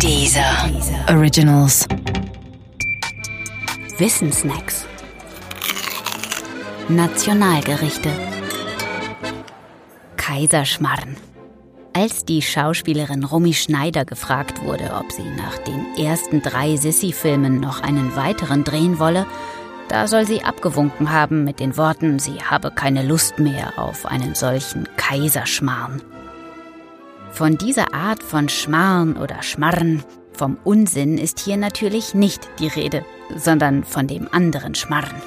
Dieser Originals. Wissensnacks. Nationalgerichte. Kaiserschmarren. Als die Schauspielerin Romy Schneider gefragt wurde, ob sie nach den ersten drei Sissy-Filmen noch einen weiteren drehen wolle, da soll sie abgewunken haben mit den Worten, sie habe keine Lust mehr auf einen solchen Kaiserschmarrn. Von dieser Art von Schmarrn oder Schmarren, vom Unsinn ist hier natürlich nicht die Rede, sondern von dem anderen Schmarren.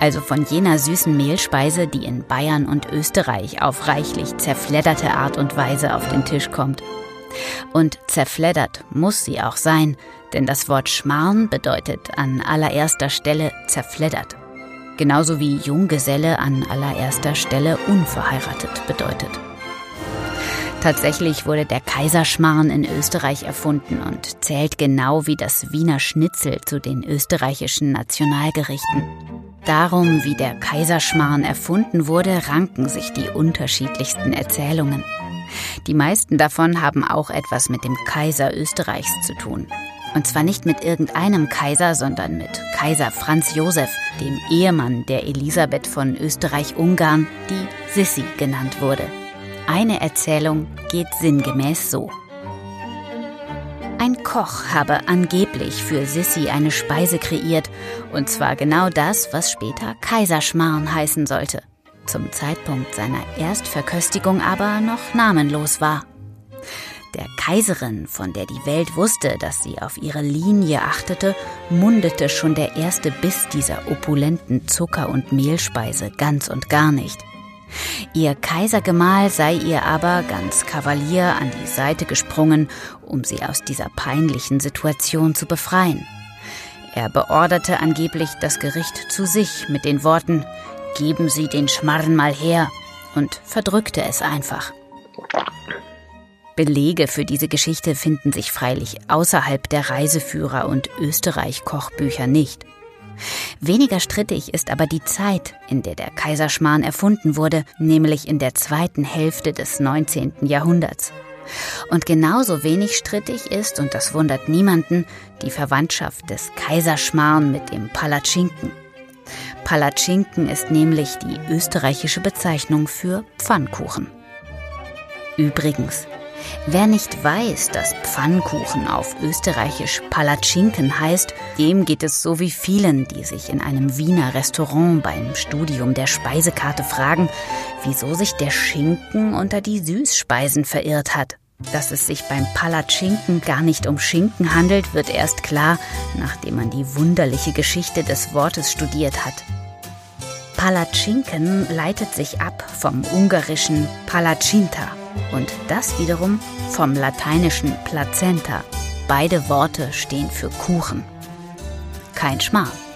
Also von jener süßen Mehlspeise, die in Bayern und Österreich auf reichlich zerfledderte Art und Weise auf den Tisch kommt. Und zerfleddert muss sie auch sein, denn das Wort Schmarrn bedeutet an allererster Stelle zerfleddert. Genauso wie Junggeselle an allererster Stelle unverheiratet bedeutet. Tatsächlich wurde der Kaiserschmarrn in Österreich erfunden und zählt genau wie das Wiener Schnitzel zu den österreichischen Nationalgerichten. Darum, wie der Kaiserschmarrn erfunden wurde, ranken sich die unterschiedlichsten Erzählungen. Die meisten davon haben auch etwas mit dem Kaiser Österreichs zu tun. Und zwar nicht mit irgendeinem Kaiser, sondern mit Kaiser Franz Josef, dem Ehemann der Elisabeth von Österreich-Ungarn, die Sissi genannt wurde. Eine Erzählung geht sinngemäß so. Ein Koch habe angeblich für Sissi eine Speise kreiert, und zwar genau das, was später Kaiserschmarrn heißen sollte, zum Zeitpunkt seiner Erstverköstigung aber noch namenlos war. Der Kaiserin, von der die Welt wusste, dass sie auf ihre Linie achtete, mundete schon der erste Biss dieser opulenten Zucker- und Mehlspeise ganz und gar nicht. Ihr Kaisergemahl sei ihr aber ganz Kavalier an die Seite gesprungen, um sie aus dieser peinlichen Situation zu befreien. Er beorderte angeblich das Gericht zu sich mit den Worten Geben Sie den Schmarren mal her und verdrückte es einfach. Belege für diese Geschichte finden sich freilich außerhalb der Reiseführer und Österreich-Kochbücher nicht. Weniger strittig ist aber die Zeit, in der der Kaiserschmarrn erfunden wurde, nämlich in der zweiten Hälfte des 19. Jahrhunderts. Und genauso wenig strittig ist, und das wundert niemanden, die Verwandtschaft des Kaiserschmarrn mit dem Palatschinken. Palatschinken ist nämlich die österreichische Bezeichnung für Pfannkuchen. Übrigens, Wer nicht weiß, dass Pfannkuchen auf österreichisch Palatschinken heißt, dem geht es so wie vielen, die sich in einem Wiener Restaurant beim Studium der Speisekarte fragen, wieso sich der Schinken unter die Süßspeisen verirrt hat. Dass es sich beim Palatschinken gar nicht um Schinken handelt, wird erst klar, nachdem man die wunderliche Geschichte des Wortes studiert hat. Palatschinken leitet sich ab vom ungarischen Palacinta und das wiederum vom lateinischen Plazenta. Beide Worte stehen für Kuchen. Kein Schmarrn.